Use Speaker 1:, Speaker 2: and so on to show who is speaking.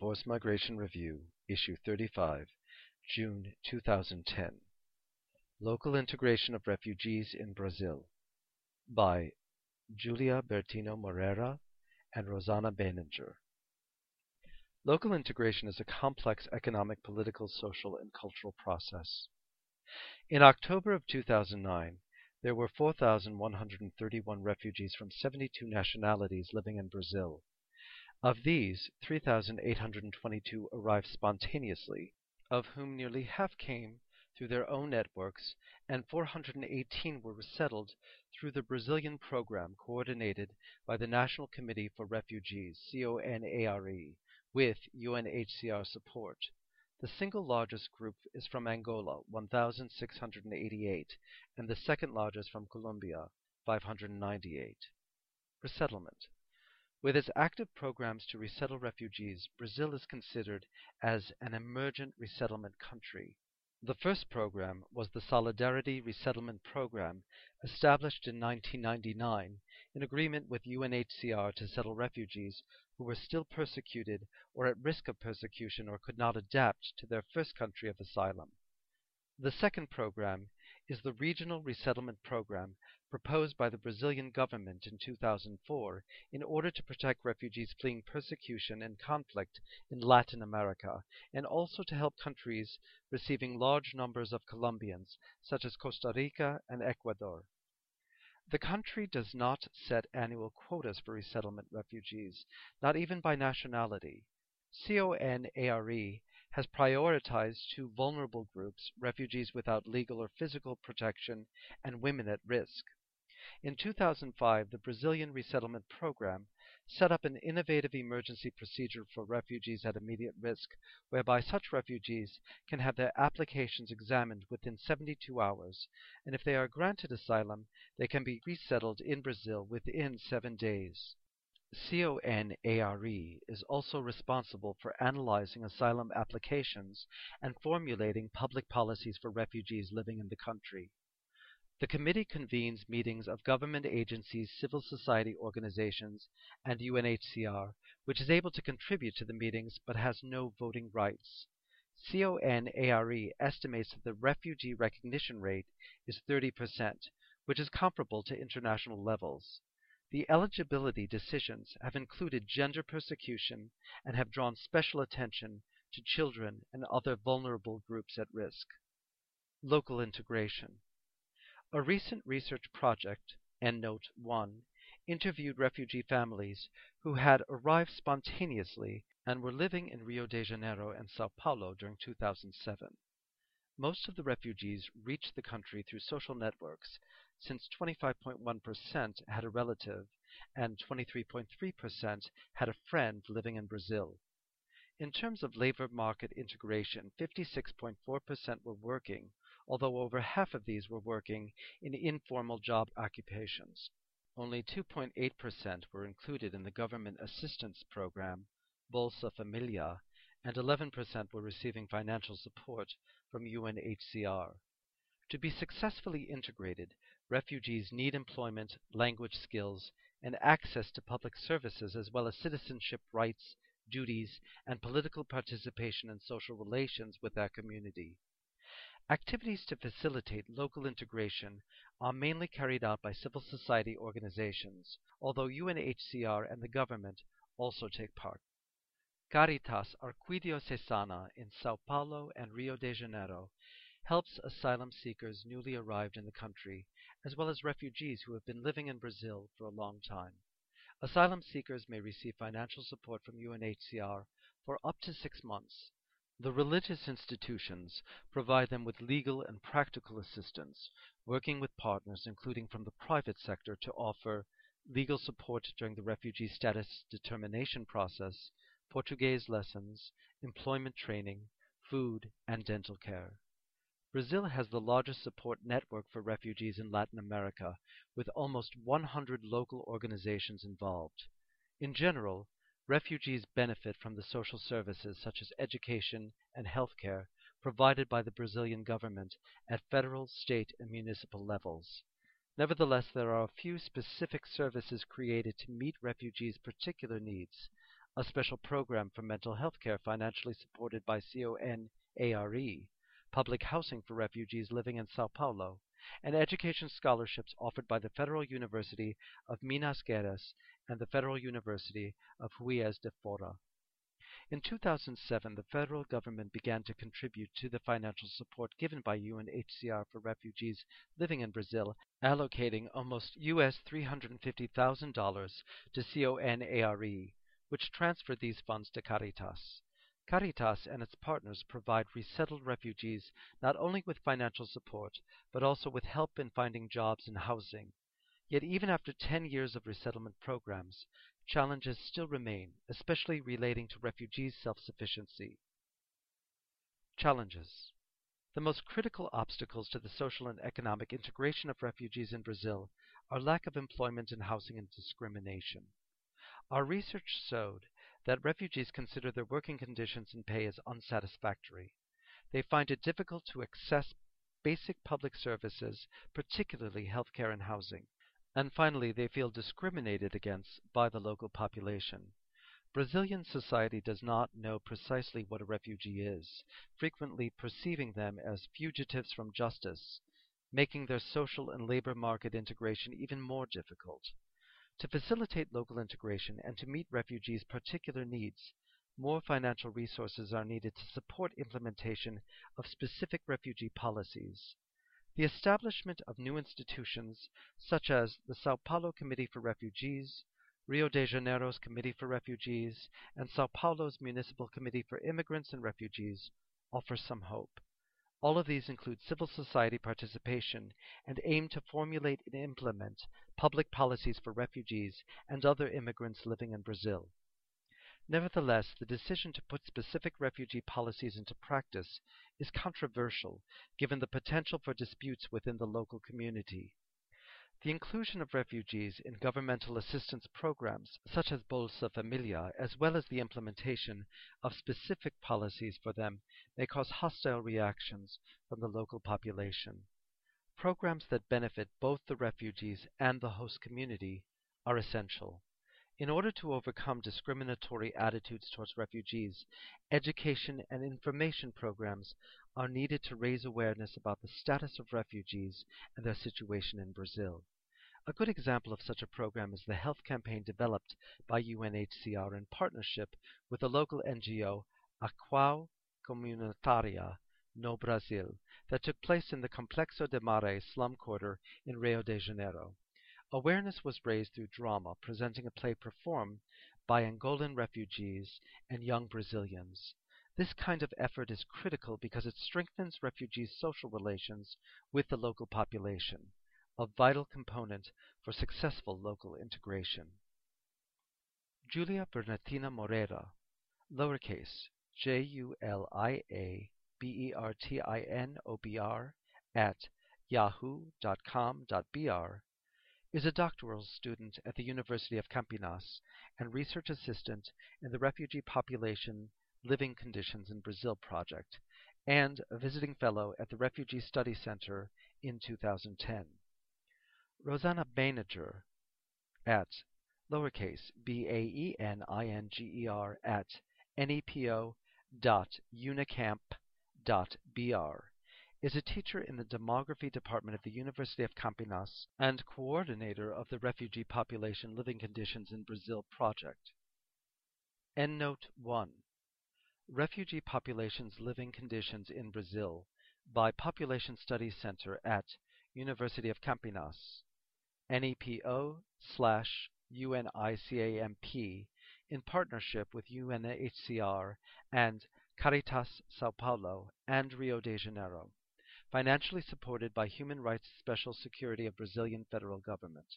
Speaker 1: Forced Migration Review, Issue 35, June 2010. Local Integration of Refugees in Brazil by Julia Bertino Moreira and Rosanna Baeninger. Local integration is a complex economic, political, social, and cultural process. In October of 2009, there were 4,131 refugees from 72 nationalities living in Brazil. Of these, 3,822 arrived spontaneously, of whom nearly half came through their own networks, and 418 were resettled through the Brazilian program coordinated by the National Committee for Refugees, CONARE, with UNHCR support. The single largest group is from Angola, 1,688, and the second largest from Colombia, 598. Resettlement. With its active programs to resettle refugees, Brazil is considered as an emergent resettlement country. The first program was the Solidarity Resettlement Program, established in 1999 in agreement with UNHCR to settle refugees who were still persecuted or at risk of persecution or could not adapt to their first country of asylum. The second program is the Regional Resettlement Program proposed by the Brazilian government in 2004 in order to protect refugees fleeing persecution and conflict in Latin America, and also to help countries receiving large numbers of Colombians, such as Costa Rica and Ecuador. The country does not set annual quotas for resettlement refugees, not even by nationality. CONARE has prioritized two vulnerable groups, refugees without legal or physical protection and women at risk. In 2005, the Brazilian Resettlement Program set up an innovative emergency procedure for refugees at immediate risk, whereby such refugees can have their applications examined within 72 hours, and if they are granted asylum, they can be resettled in Brazil within seven days. CONARE is also responsible for analyzing asylum applications and formulating public policies for refugees living in the country. The committee convenes meetings of government agencies, civil society organizations, and UNHCR, which is able to contribute to the meetings but has no voting rights. CONARE estimates that the refugee recognition rate is 30%, which is comparable to international levels. The eligibility decisions have included gender persecution and have drawn special attention to children and other vulnerable groups at risk. Local integration. A recent research project, EndNote 1, interviewed refugee families who had arrived spontaneously and were living in Rio de Janeiro and Sao Paulo during 2007. Most of the refugees reached the country through social networks, since 25.1% had a relative and 23.3% had a friend living in Brazil. In terms of labor market integration, 56.4% were working, although over half of these were working in informal job occupations. Only 2.8% were included in the government assistance program, Bolsa Familia, and 11% were receiving financial support from UNHCR. To be successfully integrated, refugees need employment, language skills, and access to public services as well as citizenship rights, duties, and political participation in social relations with their community. Activities to facilitate local integration are mainly carried out by civil society organizations, although UNHCR and the government also take part. Caritas Arquidiocesana in Sao Paulo and Rio de Janeiro helps asylum seekers newly arrived in the country, as well as refugees who have been living in Brazil for a long time. Asylum seekers may receive financial support from UNHCR for up to six months. The religious institutions provide them with legal and practical assistance, working with partners, including from the private sector, to offer legal support during the refugee status determination process, Portuguese lessons, employment training, food, and dental care. Brazil has the largest support network for refugees in Latin America, with almost 100 local organizations involved. In general, refugees benefit from the social services such as education and health care provided by the Brazilian government at federal, state, and municipal levels. Nevertheless, there are a few specific services created to meet refugees' particular needs. a special program for mental health care financially supported by CONARE, public housing for refugees living in Sao Paulo, and education scholarships offered by the Federal University of Minas Gerais and the Federal University of Juiz de Fora. In 2007, the federal government began to contribute to the financial support given by UNHCR for refugees living in Brazil, allocating almost US $350,000 to CONARE, which transferred these funds to Caritas. Caritas and its partners provide resettled refugees not only with financial support, but also with help in finding jobs and housing. Yet even after 10 years of resettlement programs, challenges still remain, especially relating to refugees' self-sufficiency. Challenges. The most critical obstacles to the social and economic integration of refugees in Brazil are lack of employment and housing and discrimination. Our research showed that refugees consider their working conditions and pay as unsatisfactory. They find it difficult to access basic public services, particularly healthcare and housing. And finally, they feel discriminated against by the local population. Brazilian society does not know precisely what a refugee is, frequently perceiving them as fugitives from justice, making their social and labor market integration even more difficult. To facilitate local integration and to meet refugees' particular needs, more financial resources are needed to support implementation of specific refugee policies. The establishment of new institutions, such as the Sao Paulo Committee for Refugees, Rio de Janeiro's Committee for Refugees, and Sao Paulo's Municipal Committee for Immigrants and Refugees, offer some hope. All of these include civil society participation and aim to formulate and implement public policies for refugees and other immigrants living in Brazil. Nevertheless, the decision to put specific refugee policies into practice is controversial given the potential for disputes within the local community. The inclusion of refugees in governmental assistance programs such as Bolsa Familia, as well as the implementation of specific policies for them, may cause hostile reactions from the local population. Programs that benefit both the refugees and the host community are essential. In order to overcome discriminatory attitudes towards refugees, education and information programs are needed to raise awareness about the status of refugees and their situation in Brazil. A good example of such a program is the health campaign developed by UNHCR in partnership with the local NGO Ação Comunitária no Brasil that took place in the Complexo de Mare slum quarter in Rio de Janeiro. Awareness was raised through drama, presenting a play performed by Angolan refugees and young Brazilians. This kind of effort is critical because it strengthens refugees' social relations with the local population, a vital component for successful local integration. Julia Bertino Moreira, lowercase, J-U-L-I-A-B-E-R-T-I-N-O-B-R, at yahoo.com.br is a doctoral student at the University of Campinas and research assistant in the Refugee Population Living Conditions in Brazil project, and a visiting fellow at the Refugee Study Center in 2010. Rosanna Baeninger at lowercase b a e n i n g e r at nepo.unicamp.br is a teacher in the Demography Department at the University of Campinas and coordinator of the Refugee Population Living Conditions in Brazil project. Endnote 1 Refugee Populations Living Conditions in Brazil by Population Studies Center at University of Campinas, NEPO slash UNICAMP in partnership with UNHCR and Caritas Sao Paulo and Rio de Janeiro financially supported by Human Rights Special Security of Brazilian federal government.